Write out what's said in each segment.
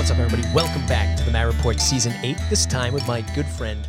What's up, everybody? Welcome back to the Matt Report Season 8, this time with my good friend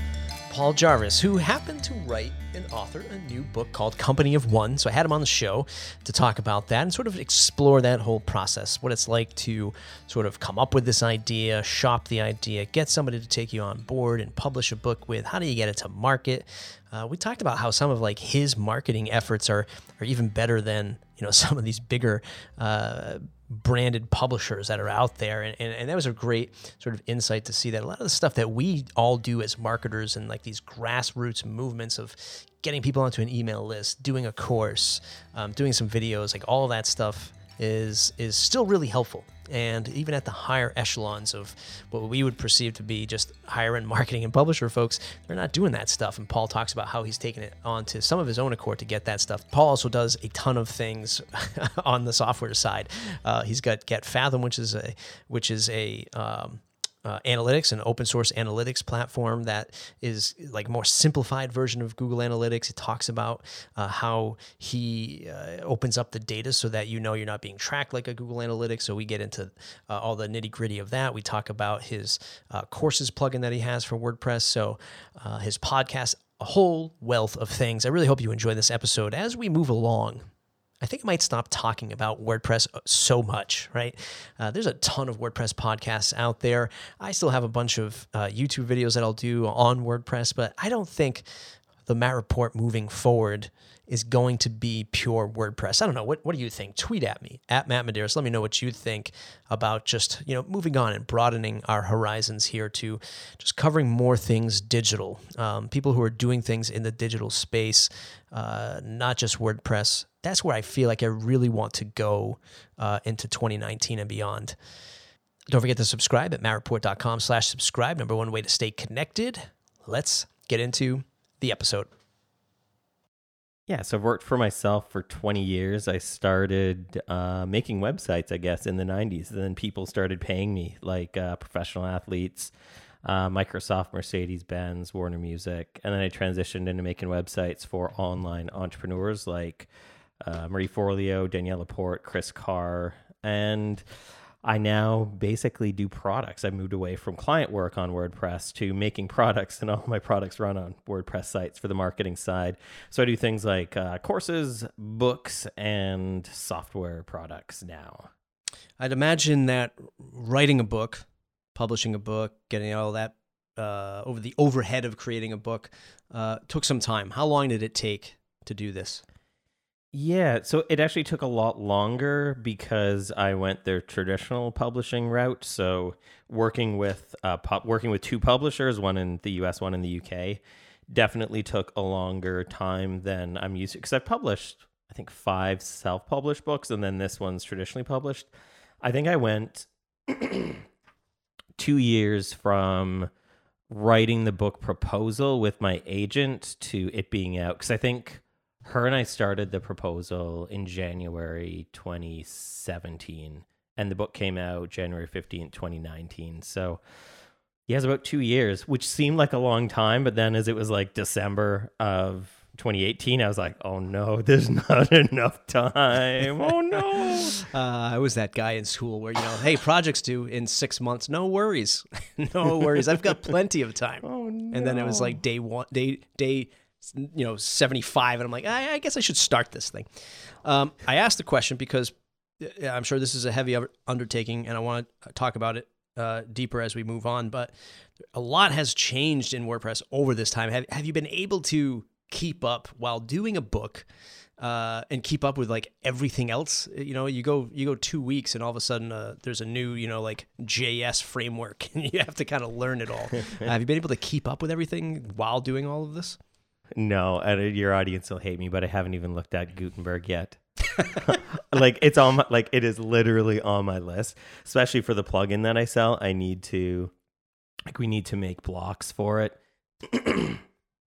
Paul Jarvis, who happened to write and author a new book called Company of One. So I had him on the show to talk about that and sort of explore that whole process, what it's like to sort of come up with this idea, shop the idea, get somebody to take you on board and publish a book with. How do you get it to market? Uh, we talked about how some of like his marketing efforts are are even better than you know some of these bigger uh, branded publishers that are out there. And, and, and that was a great sort of insight to see that a lot of the stuff that we all do as marketers and like these grassroots movements of getting people onto an email list doing a course um, doing some videos like all that stuff is is still really helpful and even at the higher echelons of what we would perceive to be just higher end marketing and publisher folks, they're not doing that stuff. And Paul talks about how he's taken it on to some of his own accord to get that stuff. Paul also does a ton of things on the software side. Uh, he's got Get Fathom, which is a which is a um, uh, analytics, an open source analytics platform that is like more simplified version of Google Analytics. It talks about uh, how he uh, opens up the data so that you know you're not being tracked like a Google Analytics. So we get into uh, all the nitty gritty of that. We talk about his uh, courses plugin that he has for WordPress. So uh, his podcast, a whole wealth of things. I really hope you enjoy this episode as we move along. I think I might stop talking about WordPress uh, so much, right? Uh, there's a ton of WordPress podcasts out there. I still have a bunch of uh, YouTube videos that I'll do on WordPress, but I don't think the Matt Report moving forward is going to be pure WordPress. I don't know. What, what do you think? Tweet at me at Matt Medeiros. Let me know what you think about just, you know, moving on and broadening our horizons here to just covering more things digital. Um, people who are doing things in the digital space, uh, not just WordPress. That's where I feel like I really want to go uh, into 2019 and beyond. Don't forget to subscribe at mattreport.com slash subscribe. Number one way to stay connected. Let's get into the episode. Yeah, so I've worked for myself for 20 years. I started uh, making websites, I guess, in the 90s. And then people started paying me, like uh, professional athletes, uh, Microsoft, Mercedes Benz, Warner Music. And then I transitioned into making websites for online entrepreneurs like uh, Marie Forleo, Danielle LaPorte, Kris Carr. And I now basically do products. I moved away from client work on WordPress to making products, and all my products run on WordPress sites for the marketing side. So I do things like uh, courses, books, and software products now. I'd imagine that writing a book, publishing a book, getting all that uh, over the overhead of creating a book uh, took some time. How long did it take to do this? Yeah, so it actually took a lot longer because I went their traditional publishing route. So working with uh, pu- working with two publishers, one in the U.S., one in the U.K., definitely took a longer time than I'm used to. Because I published, I think, five self-published books, and then this one's traditionally published. I think I went two years from writing the book proposal with my agent to it being out. Because I think her and I started the proposal in January 2017, and the book came out January 15th, 2019. So he has about two years, which seemed like a long time, but then as it was like December of 2018, I was like, oh no, there's not enough time. Oh no. Uh, I was that guy in school where, you know, hey, project's due in six months. No worries. no worries. I've got plenty of time. Oh no. And then it was like day one, day, day you know 75 and i'm like i, I guess i should start this thing um, i asked the question because uh, i'm sure this is a heavy undertaking and i want to talk about it uh, deeper as we move on but a lot has changed in wordpress over this time have, have you been able to keep up while doing a book uh, and keep up with like everything else. You know, you go you go two weeks and all of a sudden uh, there's a new you know like JS framework and you have to kind of learn it all. uh, have you been able to keep up with everything while doing all of this? No, and your audience will hate me, but I haven't even looked at Gutenberg yet. like it's on my, like it is literally on my list, especially for the plugin that I sell. I need to like we need to make blocks for it.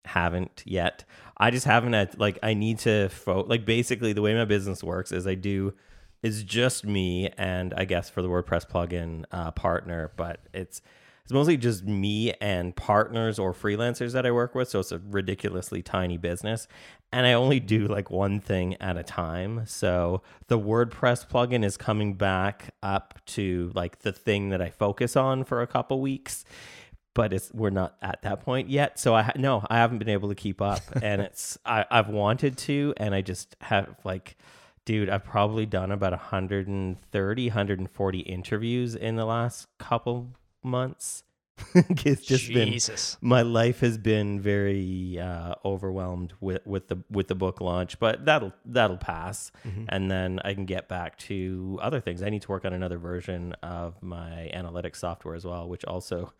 haven't yet. I just haven't had like I need to fo- like basically the way my business works is I do is just me and I guess for the WordPress plugin uh, partner, but it's it's mostly just me and partners or freelancers that I work with. So it's a ridiculously tiny business. And I only do like one thing at a time. So the WordPress plugin is coming back up to like the thing that I focus on for a couple weeks. But it's we're not at that point yet, so I no, I haven't been able to keep up, and it's I, I've wanted to, and I just have like dude, I've probably done about 130, 140 interviews in the last couple months. it's just Jesus. been my life has been very uh, overwhelmed with, with the with the book launch, but that'll that'll pass, mm-hmm. and then I can get back to other things. I need to work on another version of my analytics software as well, which also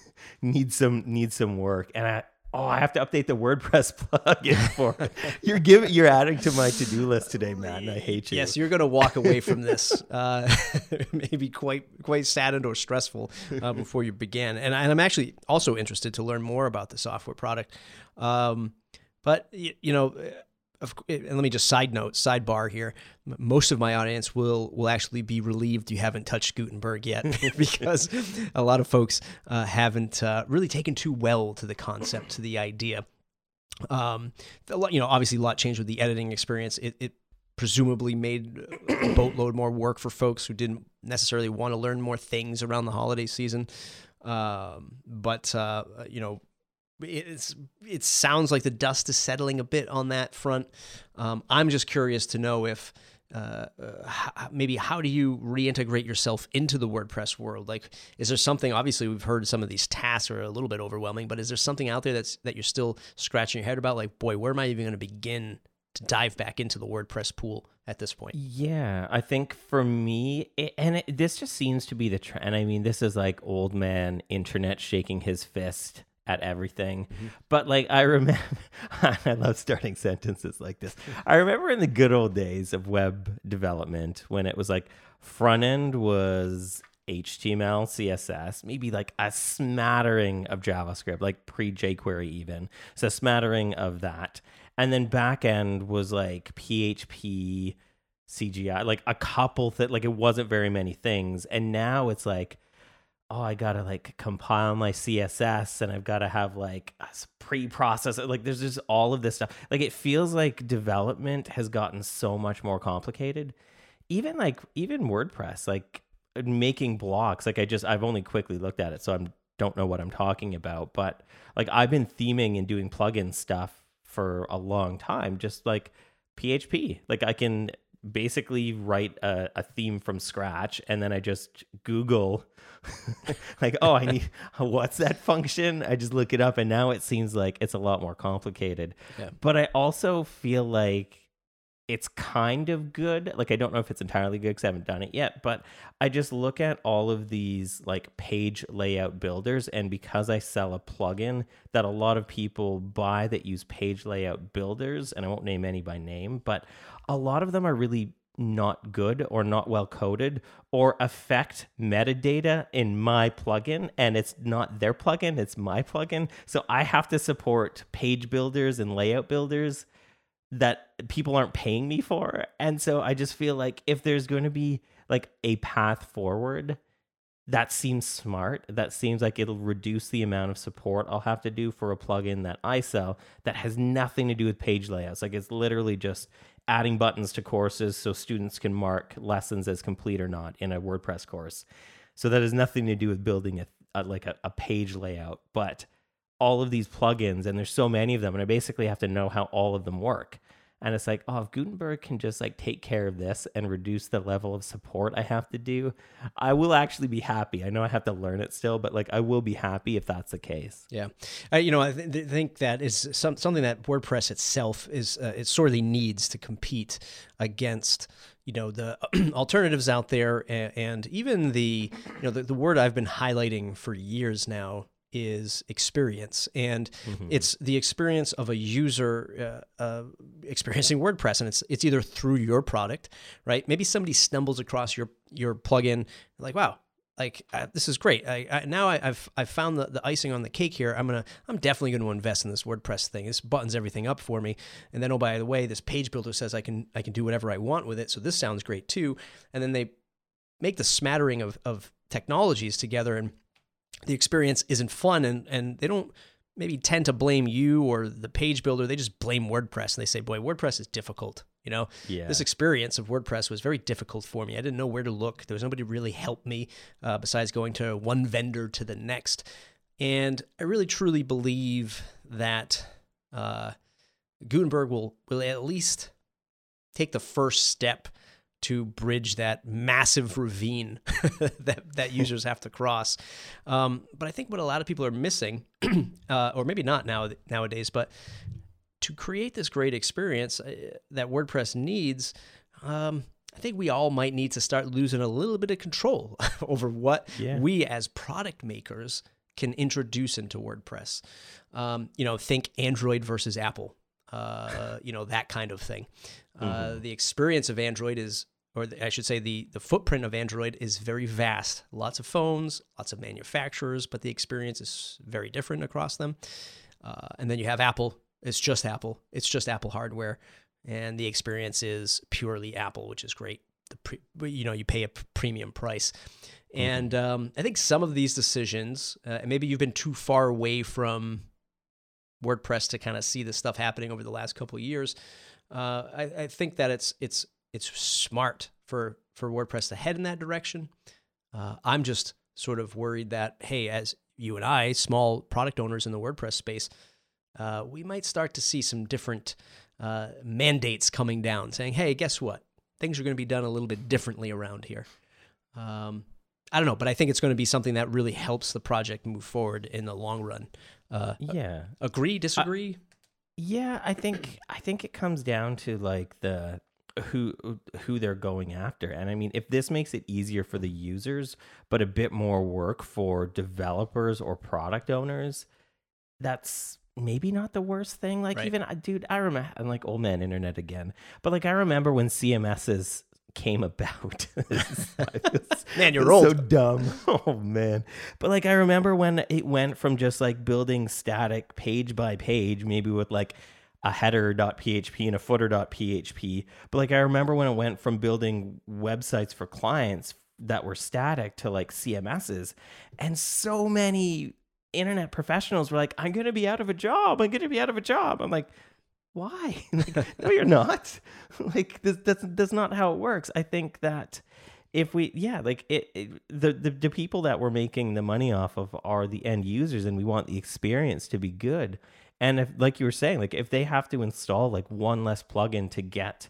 needs some needs some work. And I Oh, I have to update the WordPress plugin for you're giving you're adding to my to do list today, Matt, and I hate you. Yes, you're going to walk away from this uh, maybe quite quite saddened or stressful uh, before you began. And, I, and I'm actually also interested to learn more about the software product. Um, but you, you know, of, and let me just side note, sidebar here. Most of my audience will will actually be relieved you haven't touched Gutenberg yet, because a lot of folks uh, haven't uh, really taken too well to the concept, to the idea. Um, you know, obviously, a lot changed with the editing experience. It, it presumably made a boatload more work for folks who didn't necessarily want to learn more things around the holiday season. Um, but uh, you know, it's it sounds like the dust is settling a bit on that front. Um, I'm just curious to know if uh, uh, maybe how do you reintegrate yourself into the WordPress world? Like, is there something? Obviously, we've heard some of these tasks are a little bit overwhelming, but is there something out there that's that you're still scratching your head about? Like, boy, where am I even going to begin to dive back into the WordPress pool at this point? Yeah, I think for me, it, and it, this just seems to be the trend. I mean, this is like old man internet shaking his fist at everything. Mm-hmm. But like I remember I love starting sentences like this. I remember in the good old days of web development when it was like front end was HTML, CSS, maybe like a smattering of JavaScript, like pre jQuery even. So a smattering of that. And then back end was like PHP, CGI, like a couple that like it wasn't very many things. And now it's like oh, I gotta like compile my CSS and I've got to have like a pre-process. Like there's just all of this stuff. Like it feels like development has gotten so much more complicated. Even like even WordPress, like making blocks. Like I just I've only quickly looked at it, so I'm don't know what I'm talking about. But like I've been theming and doing plugin stuff for a long time, just like PHP. Like I can basically write a, a, theme from scratch and then I just Google like, oh, I need what's that function? I just look it up and now it seems like it's a lot more complicated. Yeah. But I also feel like it's kind of good. Like I don't know if it's entirely good because I haven't done it yet, but I just look at all of these like page layout builders, and because I sell a plugin that a lot of people buy that use page layout builders, and I won't name any by name, but a lot of them are really not good or not well coded or affect metadata in my plugin and it's not their plugin it's my plugin. So i have to support page builders and layout builders that people aren't paying me for. And so i just feel like if there's going to be like a path forward that seems smart. That seems like it'll reduce the amount of support i'll have to do for a plugin that i sell that has nothing to do with page layouts. Like it's literally just adding buttons to courses so students can mark lessons as complete or not in a WordPress course. So that has nothing to do with building a, a like a, a page layout, but all of these plugins and there's so many of them and I basically have to know how all of them work. And it's like, oh, if Gutenberg can just like take care of this and reduce the level of support I have to do, I will actually be happy. I know I have to learn it still, but like I will be happy if that's the case. Yeah, uh, you know, I th- think that is some, something that WordPress itself is uh, it sorely needs to compete against you know the alternatives out there and, and even the you know the, the word I've been highlighting for years now is experience. And mm-hmm. it's the experience of a user uh, uh, experiencing wordpress and it's it's either through your product right? Maybe somebody stumbles across your your plugin like wow like uh, this is great. I, I, now I, have I've found the, the icing on the cake here. I'm gonna i'm definitely to invest in this wordpress thing. This buttons everything up for me. And then oh by the way this page builder says i can i can do whatever i want with it so this sounds great too. And then they make the smattering of, of technologies together and the experience isn't fun and and they don't maybe tend to blame you or the page builder. They just blame WordPress and they say, boy, WordPress is difficult. You know, Yeah. this experience of WordPress was very difficult for me. I didn't know where to look. There was nobody really help me uh, besides going to one vendor to the next. And I really truly believe that uh, Gutenberg will will at least take the first step to bridge that massive ravine that that users have to cross. Um, but I think what a lot of people are missing, uh, or maybe not now nowadays, but to create this great experience uh, that WordPress needs. Um, I think we all might need to start losing a little bit of control over what Yeah. we as product makers can introduce into WordPress. Um, you know, think Android versus Apple. Uh, you know that kind of thing. Uh, the experience of Android is, or the, I should say, the the footprint of Android is very vast. Lots of phones, lots of manufacturers, but the experience is very different across them. Uh, and then you have Apple. It's just Apple. It's just Apple hardware, and the experience is purely Apple, which is great. The pre, you know you pay a premium price, and um, I think some of these decisions, uh, and maybe you've been too far away from WordPress to kind of see this stuff happening over the last couple of years. Uh, I, I think that it's it's it's smart for for WordPress to head in that direction. Uh, I'm just sort of worried that hey, as you and I, small product owners in the WordPress space, uh, we might start to see some different uh, mandates coming down, saying, "Hey, guess what? Things are going to be done a little bit differently around here." Um, I don't know, but I think it's going to be something that really helps the project move forward in the long run. Uh, Yeah. agree? Disagree? Yeah, I think I think it comes down to like the who who they're going after. And I mean, if this makes it easier for the users but a bit more work for developers or product owners, that's maybe not the worst thing. Like Right. even I- dude, I remember I'm like old man internet again. But like I remember when CMSs came about. Man, you're old. So dumb. Oh man. But like I remember when it went from just like building static page by page, maybe with like a header.php and a footer.php. But like I remember when it went from building websites for clients that were static to like CMSs. And so many internet professionals were like, I'm gonna be out of a job. I'm gonna be out of a job. I'm like, why? Like, no, you're not. like this, that's that's not how it works. I think that if we, yeah, like it, it the, the the people that we're making the money off of are the end users, and we want the experience to be good. And if, like you were saying, like if they have to install like one less plugin to get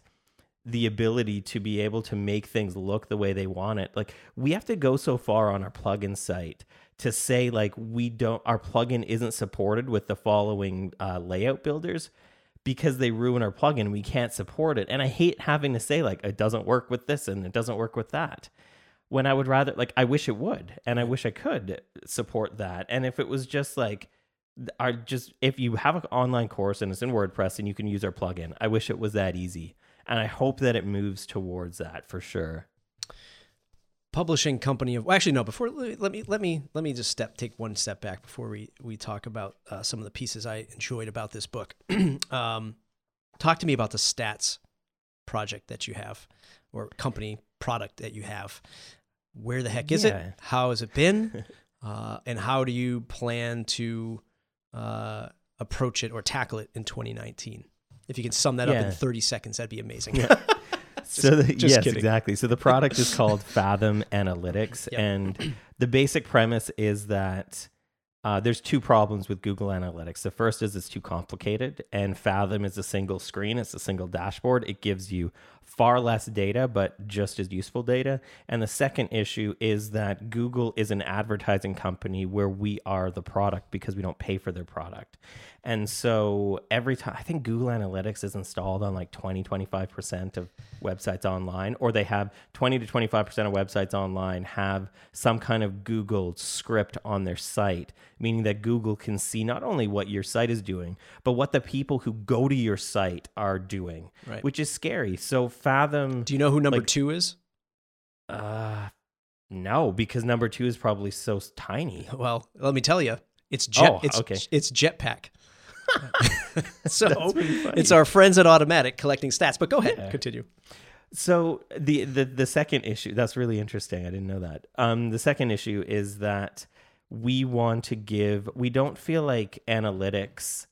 the ability to be able to make things look the way they want it. Like we have to go so far on our plugin site to say like we don't our plugin isn't supported with the following uh, layout builders because they ruin our plugin. We can't support it. And i hate having to say like it doesn't work with this and it doesn't work with that when i would rather like i wish it would and i wish i could support that. And if it was just like are just if you have an online course and it's in WordPress and you can use our plugin, I wish it was that easy. And I hope that it moves towards that for sure. publishing company of well, actually no before let me let me let me just step take one step back before we we talk about uh, some of the pieces i enjoyed about this book um, talk to me about the stats project that you have or company product that you have where the heck is Yeah. it how has it been uh, and how do you plan to uh, approach it or tackle it in 2019 if you can sum that up in 30 seconds that'd be amazing so the, just yes, kidding. exactly. So the product is called Fathom Analytics, Yep. and the basic premise is that uh, there's two problems with Google Analytics. The first is it's too complicated, and Fathom is a single screen. It's a single dashboard. It gives you far less data, but just as useful data. And the second issue is that Google is an advertising company where we are the product because we don't pay for their product. And so every time, I think Google Analytics is installed on like 20, 25% of websites online, or they have 20 to 25% of websites online have some kind of Google script on their site, meaning that Google can see not only what your site is doing, but what the people who go to your site are doing, Right. which is scary. So Fathom, do you know who number Like- two is uh, no, because number two is probably so tiny. Well, let me tell you, it's jet. Oh, it's okay. it's Jetpack. so it's our friends at Automattic collecting stats. But go ahead, Yeah. continue. So the, the the second issue that's really interesting. I didn't know that. Um, the second issue is that we want to give we don't feel like analytics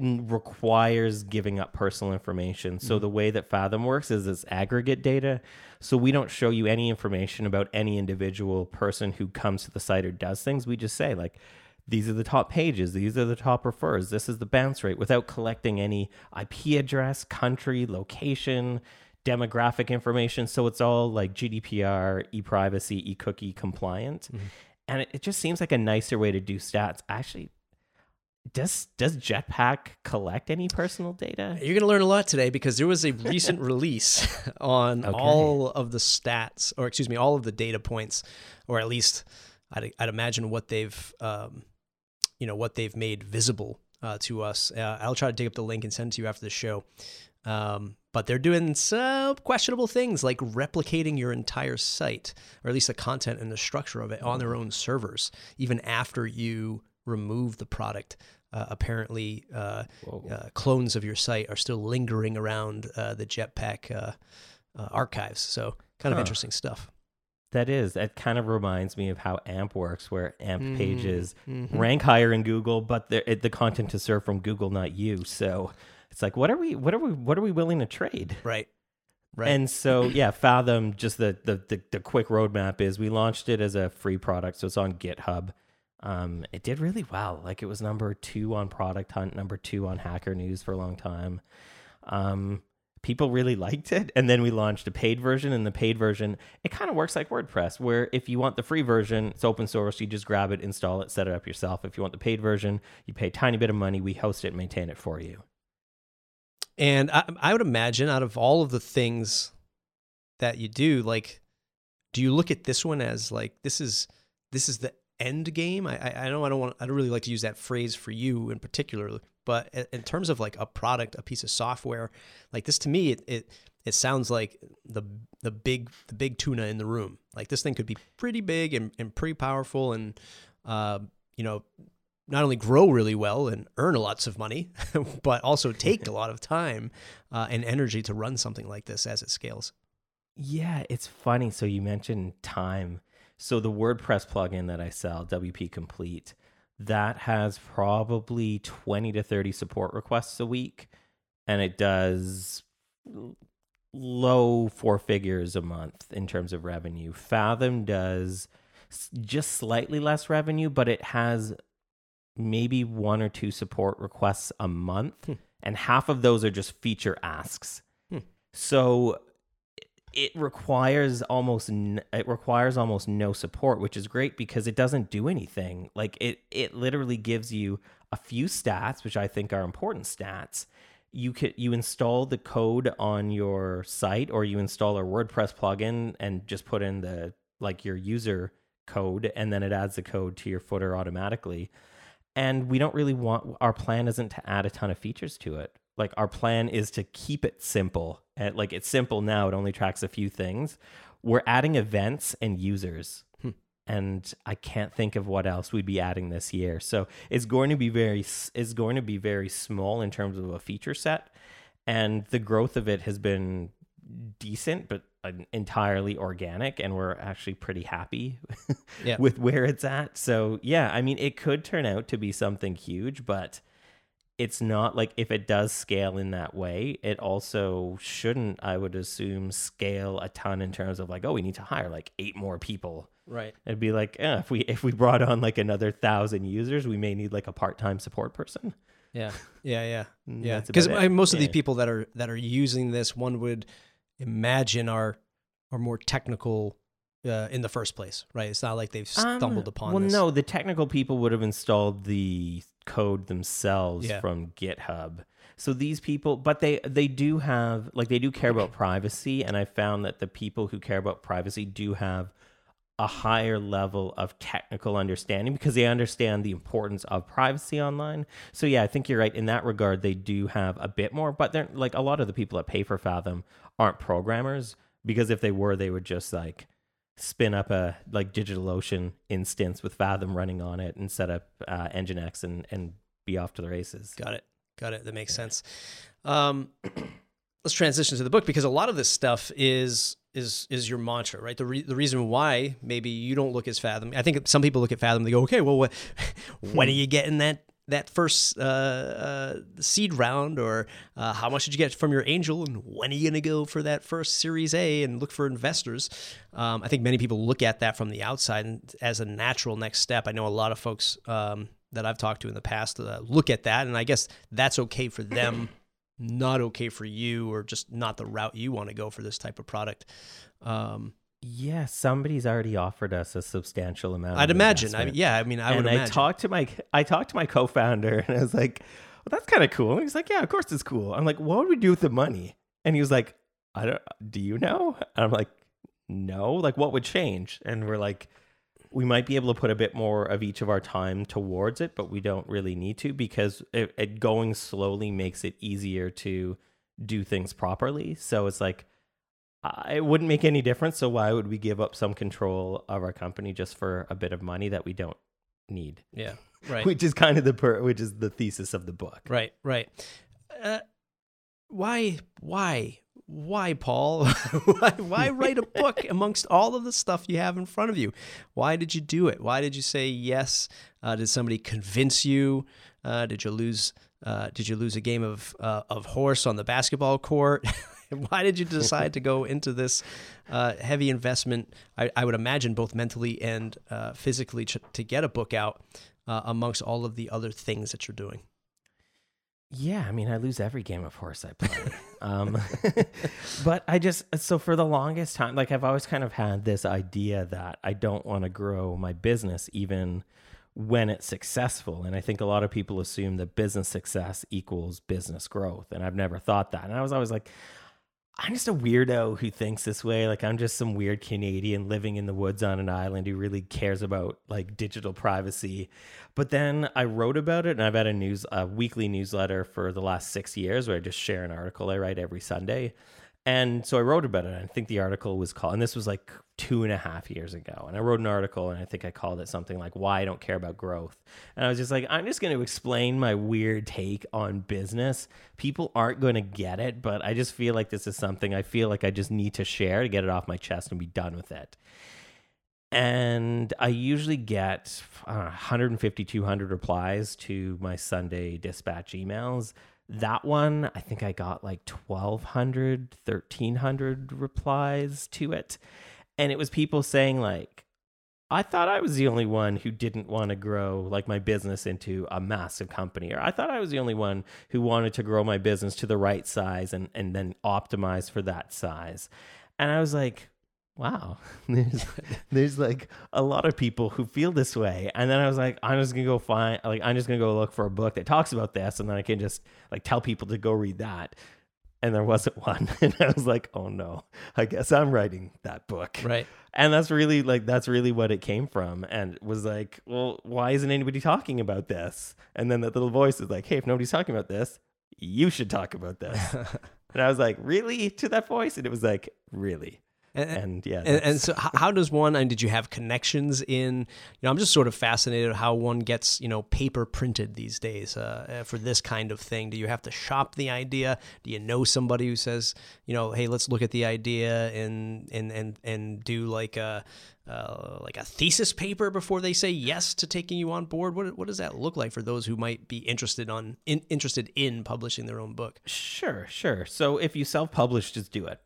requires giving up personal information. So Mm-hmm. the way that Fathom works is it's aggregate data. So we don't show you any information about any individual person who comes to the site or does things. We just say like these are the top pages, these are the top refers, this is the bounce rate without collecting any IP address, country, location, demographic information. So it's all like GDPR, e-privacy, e-cookie compliant. And it, it just seems like a nicer way to do stats. Actually, does does Jetpack collect any personal data? You're going to learn a lot today because there was a recent release on Okay. all of the stats, or excuse me, all of the data points, or at least I'd, I'd imagine what they've, um, you know, what they've made visible uh, to us. Uh, I'll try to dig up the link and send it to you after the show. Um, but they're doing some questionable things like replicating your entire site, or at least the content and the structure of it on their own servers, even after you remove the product. Uh, apparently, uh, uh, clones of your site are still lingering around uh, the Jetpack uh, uh, archives. So, kind of Huh. interesting stuff. That is. That kind of reminds me of how AMP works, where AMP Mhm. pages Mhm. rank higher in Google, but the it, the content is served from Google, not you. So it's like, what are we? What are we? What are we willing to trade? Right. Right. And so, yeah, Fathom. Just the, the the the quick roadmap is we launched it as a free product, so it's on GitHub. Um, it did really well. Like it was number two on Product Hunt, number two on Hacker News for a long time. Um, people really liked it, and then we launched a paid version. And the paid version, it kind of works like WordPress, where if you want the free version, it's open source. You just grab it, install it, set it up yourself. If you want the paid version, you pay a tiny bit of money. We host it, and maintain it for you. And I, I would imagine out of all of the things that you do, like, do you look at this one as like this is this is the end game? I I, know I don't want I don't really like to use that phrase for you in particular, but in- in terms of like a product, a piece of software, like this to me, it it, it sounds like the the big the big tuna in the room. Like this thing could be pretty big and, and pretty powerful, and uh, you know not only grow really well and earn lots of money, but also take a lot of time uh, and energy to run something like this as it scales. Yeah, it's funny. So you mentioned time. So the WordPress plugin that I sell, WP Complete, that has probably 20 to 30 support requests a week and it does low four figures a month in terms of revenue. Fathom does just slightly less revenue, but it has maybe one or two support requests a month Hmm. and half of those are just feature asks. Hmm. So it requires almost n- it requires almost no support which is great because it doesn't do anything. Like it it literally gives you a few stats which i think are important stats. You could you install the code on your site or you install a wordpress plugin and just put in the like your user code and then it adds the code to your footer automatically. And we don't really want our plan isn't to add a ton of features to it. Like our plan is to keep it simple and like it's simple now it only tracks a few things. We're adding events and users. Hmm. and i can't think of what else we'd be adding this year. So it's going to be very it's going to be very small in terms of a feature set. And the growth of it has been decent but uh, entirely organic and we're actually pretty happy Yeah. with where it's at. So yeah i mean it could turn out to be something huge but it's not like if it does scale in that way, it also shouldn't, I would assume, scale a ton in terms of like, oh, we need to hire like eight more people. Right. It'd be like, eh, if we if we brought on like another thousand users, we may need like a part time support person. Yeah. Yeah. Yeah. Yeah. Because most of these Yeah. people that are that are using this, one would imagine are are more technical uh, in the first place, right? It's not like they've stumbled Um, upon Well, this. no, the technical people would have installed the code themselves Yeah. from GitHub. So these people, but they they do have like they do care about privacy, and I found that the people who care about privacy do have a higher level of technical understanding because they understand the importance of privacy online. So yeah, I think you're right in that regard. They do have a bit more, but they're like a lot of the people that pay for Fathom aren't programmers because if they were, they would just like spin up a like DigitalOcean instance with Fathom running on it and set up uh, Nginx and and be off to the races. Got it. Got it. That makes sense. Um, let's transition to the book because a lot of this stuff is is is your mantra, right? The re- the reason why maybe you don't look as Fathom. I think some people look at Fathom. They go, okay, well, what, when are you getting that that first uh, uh, seed round, or uh, how much did you get from your angel, and when are you going to go for that first Series A and look for investors? Um, I think many people look at that from the outside and as a natural next step. I know a lot of folks um, that I've talked to in the past uh, look at that, and I guess that's okay for them not okay for you or just not the route you want to go for this type of product. Um, yeah, somebody's already offered us a substantial amount. I'd imagine. I yeah, I mean, I and would I imagine. talked to my I talked to my co-founder and I was like, "Well, that's kind of cool." And he's like, "Yeah, of course it's cool." I'm like, "What would we do with the money?" And he was like, "I don't. Do you know?" And I'm like, "No. Like, what would change?" And we're like, "We might be able to put a bit more of each of our time towards it, but we don't really need to because it, it going slowly makes it easier to do things properly. So it's like." I- It wouldn't make any difference. So why would we give up some control of our company just for a bit of money that we don't need? yeah, right, Which is kind of the per- which is the thesis of the book. right, right. Uh, why, why, why, Paul? why, why write a book amongst all of the stuff you have in front of you? Why did you do it? Why did you say yes? Uh, did somebody convince you? Uh, did you lose? Uh, did you lose a game of uh, of horse on the basketball court? Why did you decide to go into this uh, heavy investment? I, I would imagine both mentally and uh, physically ch- to get a book out uh, amongst all of the other things that you're doing. Yeah, I mean, I lose every game of horse I play. um, but I just so for the longest time, like I've always kind of had this idea that I don't want to grow my business even when it's successful. And I think a lot of people assume that business success equals business growth, and I've never thought that. And I was always like. I'm just a weirdo who thinks this way. Like I'm just some weird Canadian living in the woods on an island who really cares about like digital privacy. But then I wrote about it, and I've had a news, a weekly newsletter for the last six years where I just share an article I write every Sunday. And so I wrote about it. I think the article was called, and this was like two and a half years ago. And I wrote an article, and I think I called it something like "Why I Don't Care About Growth." And I was just like, I'm just going to explain my weird take on business. People aren't going to get it, but I just feel like this is something I feel like I just need to share to get it off my chest and be done with it. And I usually get uh, I don't know, 150, 200 replies to my Sunday dispatch emails. That one, I think I got like 1,200, 1,300 replies to it. And it was people saying, like, I thought I was the only one who didn't want to grow like my business into a massive company, or I thought I was the only one who wanted to grow my business to the right size and, and then optimize for that size. And I was like, wow, there's there's like a lot of people who feel this way. And then I was like, I'm just gonna go find like I'm just gonna go look for a book that talks about this, and then I can just like tell people to go read that. And there wasn't one, and I was like, oh no, I guess I'm writing that book Right. and that's really like that's really what it came from and was like well why isn't anybody talking about this and then that little voice is like hey if nobody's talking about this you should talk about this and i was like really to that voice and it was like really And, and yeah and, and so, how, does one? And did you have connections in? You know, I'm just sort of fascinated how one gets you know paper printed these days uh, for this kind of thing. Do you have to shop the idea? Do you know somebody who says, you know, hey, let's look at the idea and and and and do like a uh, like a thesis paper before they say yes to taking you on board? What what does that look like for those who might be interested on in, interested in publishing their own book? Sure, sure. So if you self-publish, just do it.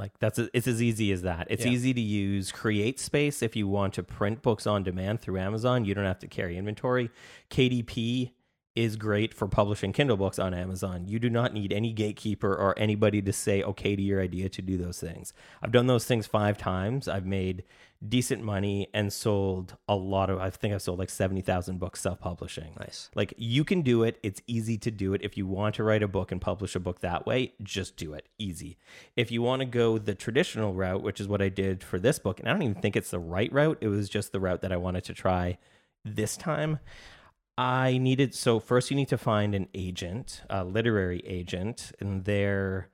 Like that's it's as easy as that. It's Yeah. easy to use. CreateSpace if you want to print books on demand through Amazon. You don't have to carry inventory. KDP is great for publishing Kindle books on Amazon. You do not need any gatekeeper or anybody to say okay to your idea to do those things. I've done those things 5 times. I've made decent money and sold a lot of I think I've sold like 70,000 books self-publishing. Nice. Like you can do it. It's easy to do it. If you want to write a book and publish a book that way, just do it. Easy. If you want to go the traditional route, which is what I did for this book, and I don't even think it's the right route, it was just the route that I wanted to try this time. I needed so first you need to find an agent, a literary agent, and they're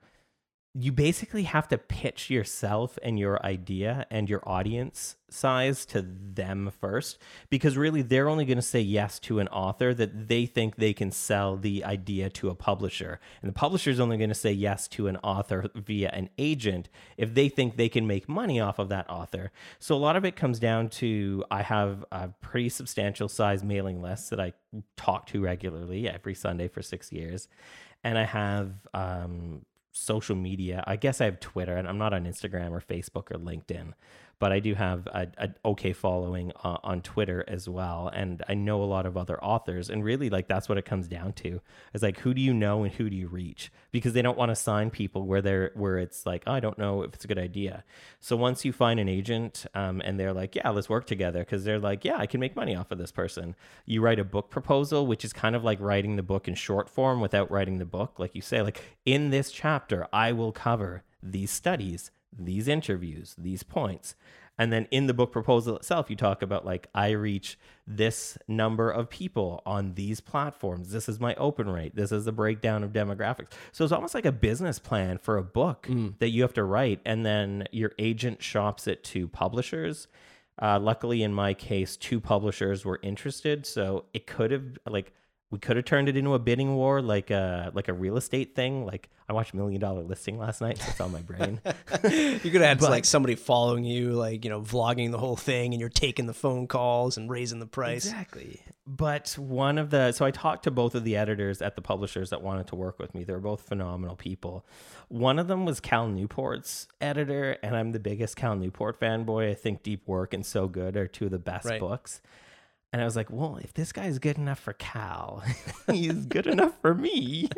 you basically have to pitch yourself and your idea and your audience size to them first because really they're only going to say yes to an author that they think they can sell the idea to a publisher. And the publisher is only going to say yes to an author via an agent if they think they can make money off of that author. So a lot of it comes down to i have a pretty substantial size mailing list that i talk to regularly every sunday for six years. And i have um, social media. I guess I have Twitter, and I'm not on Instagram or Facebook or LinkedIn, but I do have a, okay following uh, on Twitter as well. And I know a lot of other authors, and really, like that's what it comes down to. Is like who do you know and who do you reach? Because they don't want to sign people where they're where it's like oh, I don't know if it's a good idea. So once you find an agent, um, and they're like, yeah, let's work together, because they're like, yeah, I can make money off of this person. You write a book proposal, which is kind of like writing the book in short form without writing the book. Like you say, like in this chapter, I will cover these studies these interviews, these points. And then in the book proposal itself, you talk about like, I reach this number of people on these platforms. This is my open rate. This is the breakdown of demographics. So it's almost like a business plan for a book mm. that you have to write. And then your agent shops it to publishers. Uh, luckily, in my case, two publishers were interested. So it could have, like, we could have turned it into a bidding war, like a like a real estate thing. Like I watched Million Dollar Listing last night, so it's on my brain. you could have had but, like somebody following you, like you know, vlogging the whole thing, and you're taking the phone calls and raising the price. Exactly. But one of the so I talked to both of the editors at the publishers that wanted to work with me. They're both phenomenal people. One of them was Cal Newport's editor, and I'm the biggest Cal Newport fanboy. I think Deep Work and So Good are two of the best right. books. And I was like, well, if this guy's good enough for Cal, he's good enough for me.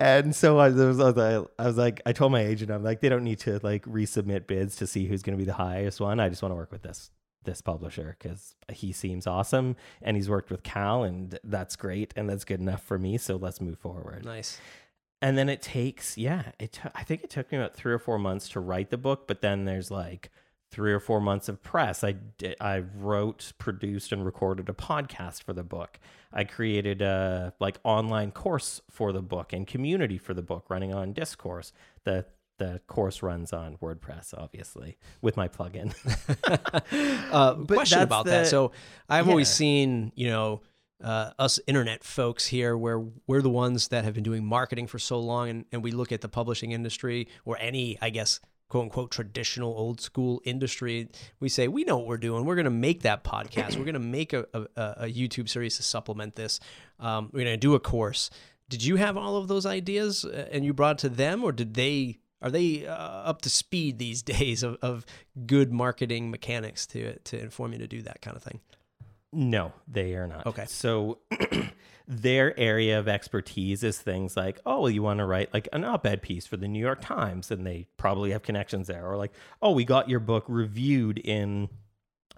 And so I was, I was, I was like, I told my agent, I'm like, they don't need to like resubmit bids to see who's going to be the highest one. I just want to work with this this publisher because he seems awesome and he's worked with Cal and that's great and that's good enough for me. So let's move forward. Nice. And then it takes, yeah, it. T- I think it took me about three or four months to write the book, but then there's like three or four months of press. I, I wrote, produced, and recorded a podcast for the book. I created a like online course for the book and community for the book running on Discourse. The the course runs on WordPress, obviously, with my plugin. uh, question about the, that. So I've yeah. always seen, you know, uh, us internet folks here, where we're the ones that have been doing marketing for so long, and, and we look at the publishing industry or any, I guess, quote unquote traditional old school industry, we say we know what we're doing. We're going to make that podcast. we're going to make a, a, a, YouTube series to supplement this. Um, we're going to do a course. Did you have all of those ideas uh, and you brought it to them, or did they? Are they uh, up to speed these days of, of good marketing mechanics to to inform you to do that kind of thing? No, they are not. Okay. So their area of expertise is things like, oh, well, you want to write like an op ed piece for the New York Times, and they probably have connections there. Or like, oh, we got your book reviewed in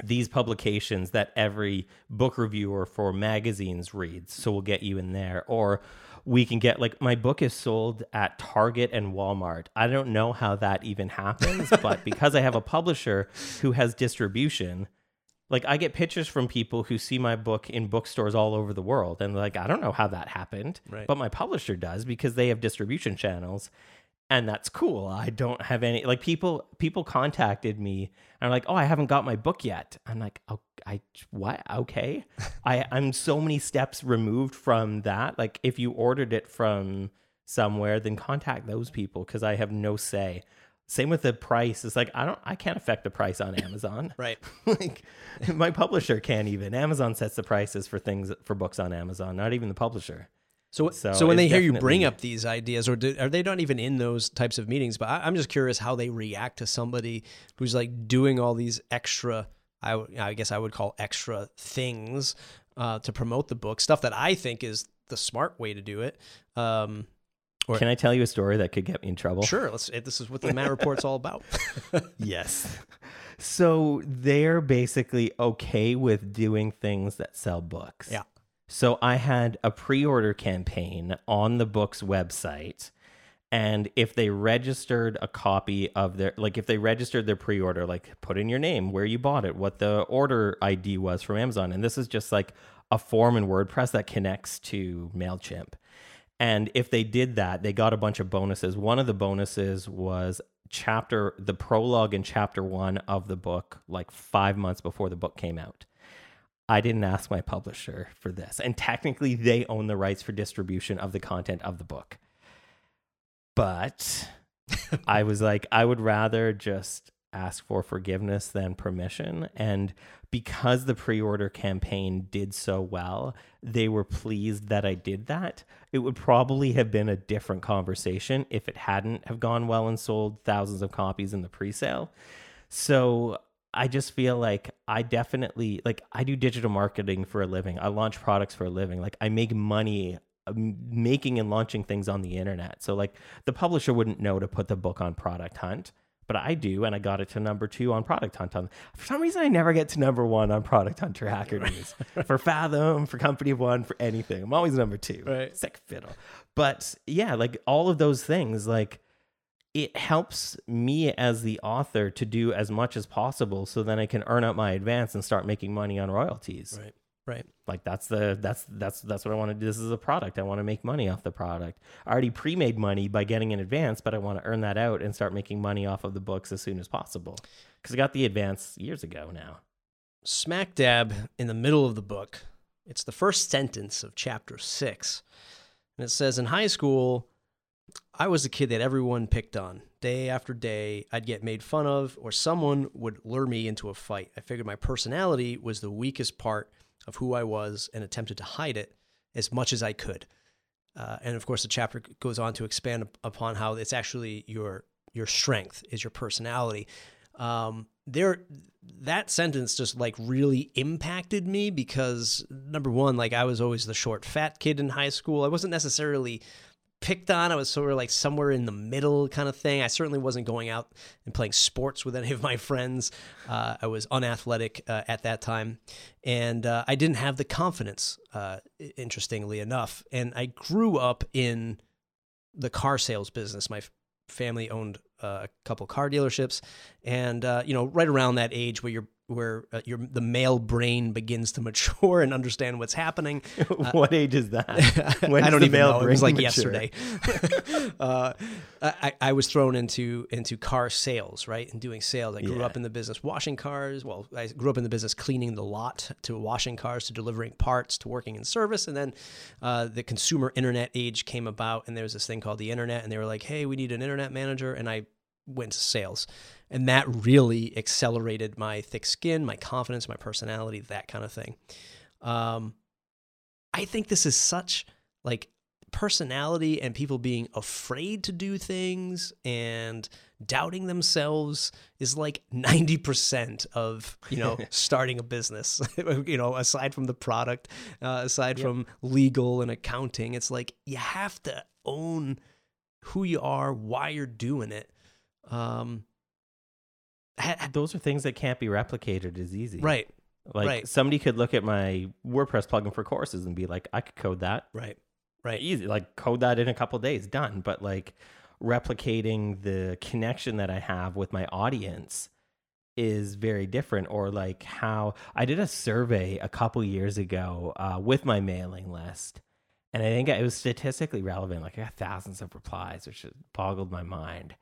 these publications that every book reviewer for magazines reads. So we'll get you in there. Or we can get like my book is sold at Target and Walmart. I don't know how that even happens, but because I have a publisher who has distribution, like I get pictures from people who see my book in bookstores all over the world and like I don't know how that happened, right. but my publisher does because they have distribution channels and that's cool. I don't have any like people people contacted me and are like, "Oh, I haven't got my book yet." I'm like, "Oh, I what? Okay." I I'm so many steps removed from that. Like if you ordered it from somewhere, then contact those people cuz I have no say. Same with the price. It's like I don't I can't affect the price on Amazon. right. like my publisher can't even. Amazon sets the prices for things for books on Amazon, not even the publisher. So, so, so when they hear you bring up these ideas, or do, are they not even in those types of meetings? But I, am just curious how they react to somebody who's like doing all these extra, I, I guess I would call extra things uh, to promote the book, stuff that I think is the smart way to do it. Um, or, Can I tell you a story that could get me in trouble? Sure. Let's. Eh, this is what the Matt Report's all about. yes. So they're basically okay with doing things that sell books. Yeah. So I had a pre-order campaign on the book's website and if they registered a copy of their like if they registered their pre-order like put in your name where you bought it what the order id was from amazon and this is just like a form in wordpress that connects to mailchimp And if they did that, they got a bunch of bonuses. One of the bonuses was chapter, the prologue in chapter one of the book, like five months before the book came out. I didn't ask my publisher for this. And technically, they own the rights for distribution of the content of the book. But I was like, I would rather just ask for forgiveness than permission. And because the pre order campaign did so well, they were pleased that I did that. It would probably have been a different conversation if it hadn't have gone well and sold thousands of copies in the pre sale. So I just feel like I definitely like I do digital marketing for a living. I launch products for a living. Like I make money um, making and launching things on the internet. So like the publisher wouldn't know to put the book on Product Hunt, but I do, and I got it to number two on Product Hunt. On for some reason, I never get to number one on Product Hunter Hacker News for Fathom, for Company One, for anything. I'm always number two. Right. Sick fiddle. But yeah, like all of those things, like it helps me as the author to do as much as possible so then I can earn up my advance and start making money on royalties. Right. Right. Like that's the that's that's that's what I want to do. This is a product. I want to make money off the product. I already pre-made money by getting in advance, but I want to earn that out and start making money off of the books as soon as possible. Because I got the advance years ago now. Smack dab in the middle of the book. It's the first sentence of chapter six. And it says In high school, I was a kid that everyone picked on. Day after day, I'd get made fun of, or someone would lure me into a fight. I figured my personality was the weakest part of who I was and attempted to hide it as much as I could. Uh, and of course, the chapter goes on to expand upon how it's actually your your strength is your personality. Um, there, that sentence just like really impacted me because number one, like I was always the short, fat kid in high school. I wasn't necessarily picked on. I was sort of like somewhere in the middle kind of thing. I certainly wasn't going out and playing sports with any of my friends. Uh, I was unathletic uh, at that time. And uh, I didn't have the confidence, uh, interestingly enough. And I grew up in the car sales business. My family owned uh, a couple car dealerships. And, uh, you know, right around that age where you're where uh, your the male brain begins to mature and understand what's happening. Uh, what age is that? I don't even know. It was like mature? yesterday. uh, I, I was thrown into into car sales, right, and doing sales. I grew yeah. up in the business washing cars. Well, I grew up in the business cleaning the lot, to washing cars, to delivering parts, to working in service, and then uh, the consumer internet age came about, and there was this thing called the internet, and they were like, "Hey, we need an internet manager," and I went to sales. And that really accelerated my thick skin, my confidence, my personality, that kind of thing. Um, I think this is such like personality and people being afraid to do things and doubting themselves is like 90% of you know starting a business you know aside from the product uh, aside yep. from legal and accounting it's like you have to own who you are why you're doing it um, those are things that can't be replicated as easy. Right. Like right. somebody could look at my WordPress plugin for courses and be like, I could code that. Right. Right. Easy. Like code that in a couple days, done. But like replicating the connection that I have with my audience is very different. Or like how I did a survey a couple years ago uh, with my mailing list. And I think it was statistically relevant. Like I got thousands of replies, which boggled my mind.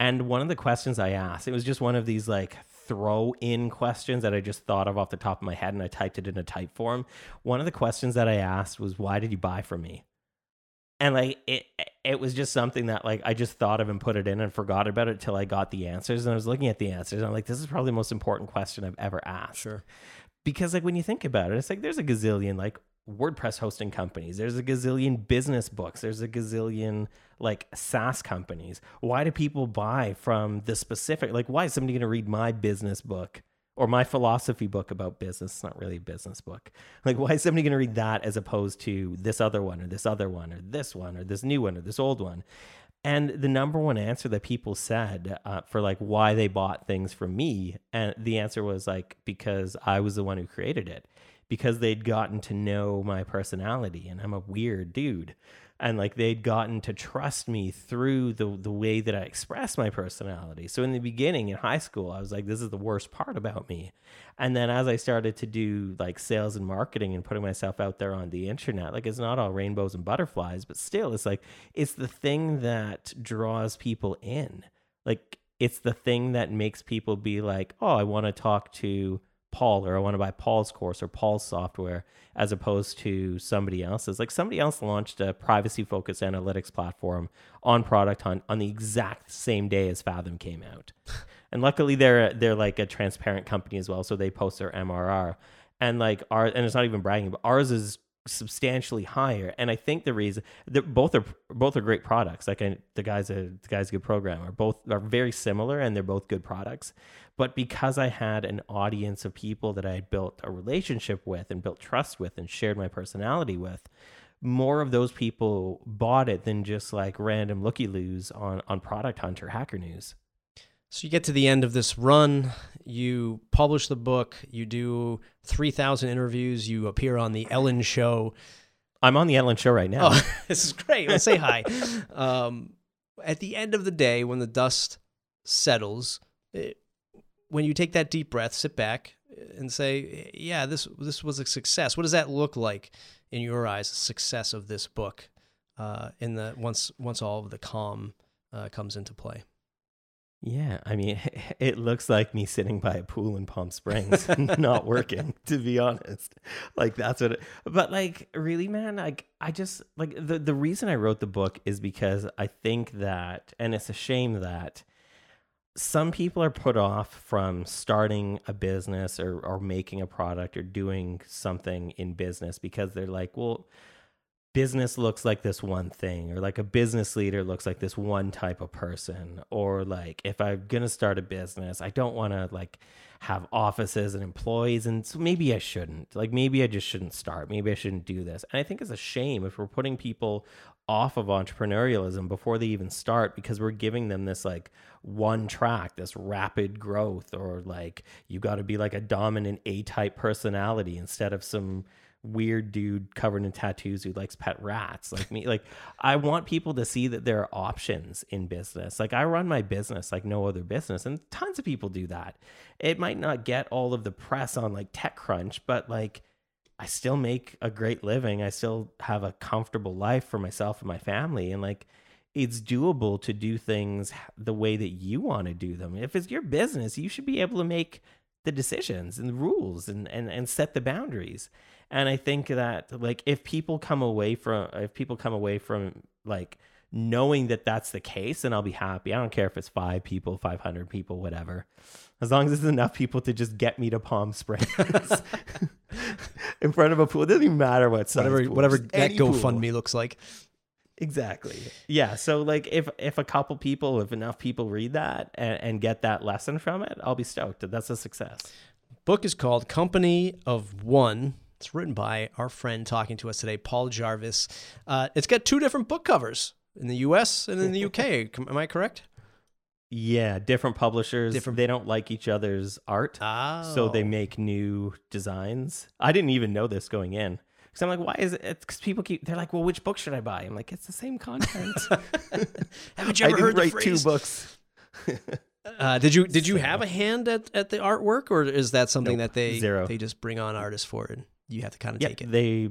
And one of the questions I asked, it was just one of these like throw in questions that I just thought of off the top of my head and I typed it in a Typeform. One of the questions that I asked was, Why did you buy from me? And like it it was just something that like I just thought of and put it in and forgot about it till I got the answers. And I was looking at the answers and I'm like, this is probably the most important question I've ever asked. Sure. Because like when you think about it, it's like there's a gazillion like WordPress hosting companies. There's a gazillion business books. There's a gazillion like SaaS companies. Why do people buy from the specific? Like, why is somebody going to read my business book or my philosophy book about business? It's not really a business book. Like, why is somebody going to read that as opposed to this other one or this other one or this one or this new one or this old one? And the number one answer that people said uh, for like why they bought things from me, and the answer was like because I was the one who created it because they'd gotten to know my personality and I'm a weird dude. And like they'd gotten to trust me through the the way that I express my personality. So in the beginning in high school, I was like, this is the worst part about me. And then as I started to do like sales and marketing and putting myself out there on the internet, like it's not all rainbows and butterflies, but still it's like it's the thing that draws people in. Like it's the thing that makes people be like, "Oh, I want to talk to Paul or I want to buy Paul's course or Paul's software as opposed to somebody else's. Like somebody else launched a privacy focused analytics platform on Product Hunt on the exact same day as Fathom came out. and luckily they're they're like a transparent company as well, so they post their MRR. And like our and it's not even bragging, but ours is substantially higher. And I think the reason that both are both are great products. Like I, the guy's a the guy's a good programmer. Both are very similar and they're both good products. But because I had an audience of people that I had built a relationship with and built trust with and shared my personality with, more of those people bought it than just like random looky loos on on Product Hunter Hacker News. So you get to the end of this run, you publish the book, you do 3,000 interviews, you appear on the Ellen show. I'm on the Ellen show right now. Oh, this is great. Let's say hi. Um, at the end of the day, when the dust settles, it, when you take that deep breath, sit back and say, "Yeah, this this was a success." What does that look like in your eyes? Success of this book uh, in the once once all of the calm uh, comes into play. Yeah, I mean, it looks like me sitting by a pool in Palm Springs, not working, to be honest. Like that's what. It, but like, really, man, like I just like the the reason I wrote the book is because I think that, and it's a shame that some people are put off from starting a business or or making a product or doing something in business because they're like, well business looks like this one thing or like a business leader looks like this one type of person or like if i'm to start a business i don't want to like have offices and employees and so maybe i shouldn't. Like maybe i just shouldn't start. Maybe i shouldn't do this. And i think it's a shame if we're putting people off of entrepreneurialism before they even start because we're giving them this like one track this rapid growth or like you got to be like a dominant a type personality instead of some weird dude covered in tattoos who likes pet rats. Like me like i want people to see that there are options in business. Like i run my business like no other business and tons of people do that. It might not get all of the press on like techcrunch but like i still make a great living. I still have a comfortable life for myself and my family and like it's doable to do things the way that you want to do them. If it's your business you should be able to make the decisions and the rules and, and, and set the boundaries and i think that like if people come away from if people come away from like knowing that that's the case then i'll be happy i don't care if it's five people 500 people whatever as long as it's enough people to just get me to palm springs in front of a pool it doesn't even matter what size whatever pool, whatever that. GoFundMe looks like. Exactly. Yeah. So like if if a couple people, if enough people read that and, and get that lesson from it, I'll be stoked. That's a success. Book is called Company of One. It's written by our friend talking to us today, Paul Jarvis. Uh, it's got two different book covers in the U.S. and in the U.K. Am I correct? Yeah, different publishers. Different- They don't like each other's art, Ah, so they make new designs. I didn't even know this going in. Because I'm like, why is it? Because people keep, they're like, well, which book should I buy? I'm like, it's the same content. Haven't you I ever didn't heard the write phrase? two books. Uh, did you did you have a hand at, at the artwork, or is that something Nope, that they zero. they just bring on artists for and you have to kind of Yeah, take it? they,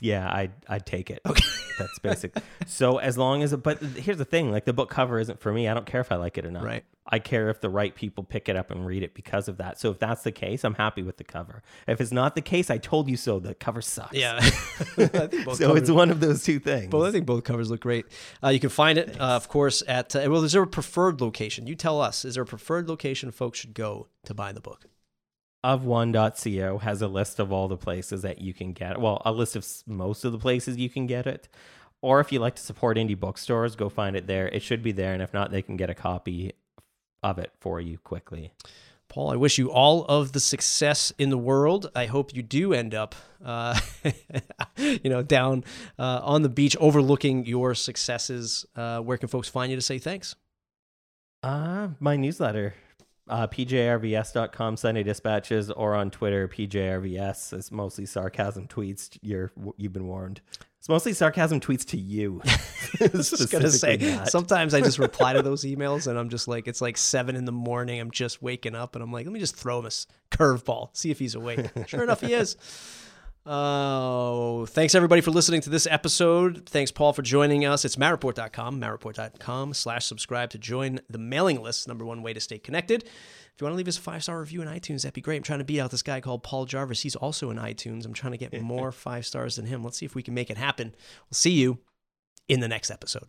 yeah, I, I'd take it. Okay. That's basic. so as long as, but here's the thing: like the book cover isn't for me. I don't care if I like it or not. Right. I care if the right people pick it up and read it because of that. So if that's the case, I'm happy with the cover. If it's not the case, I told you so. The cover sucks. Yeah, I both So covers- it's one of those two things. Well, I think both covers look great. Uh, you can find it, uh, of course, at uh, well. Is there a preferred location? You tell us. Is there a preferred location folks should go to buy the book? Of one.co has a list of all the places that you can get it. well a list of most of the places you can get it or if you like to support indie bookstores go find it there it should be there and if not they can get a copy of it for you quickly Paul, I wish you all of the success in the world. I hope you do end up, uh, you know, down uh, on the beach overlooking your successes. Uh, where can folks find you to say thanks? uh my newsletter uh, pjrvs.com Sunday dispatches or on Twitter pjrvs. It's mostly sarcasm tweets. You're you've been warned. It's mostly sarcasm tweets to you. I was just gonna say. Not. Sometimes I just reply to those emails, and I'm just like, it's like seven in the morning. I'm just waking up, and I'm like, let me just throw him a curveball, see if he's awake. sure enough, he is. Oh, thanks everybody for listening to this episode. Thanks, Paul, for joining us. It's mattreport.com, mattreport.com slash subscribe to join the mailing list. Number one way to stay connected. If you want to leave us a five star review in iTunes, that'd be great. I'm trying to beat out this guy called Paul Jarvis. He's also in iTunes. I'm trying to get more five stars than him. Let's see if we can make it happen. We'll see you in the next episode.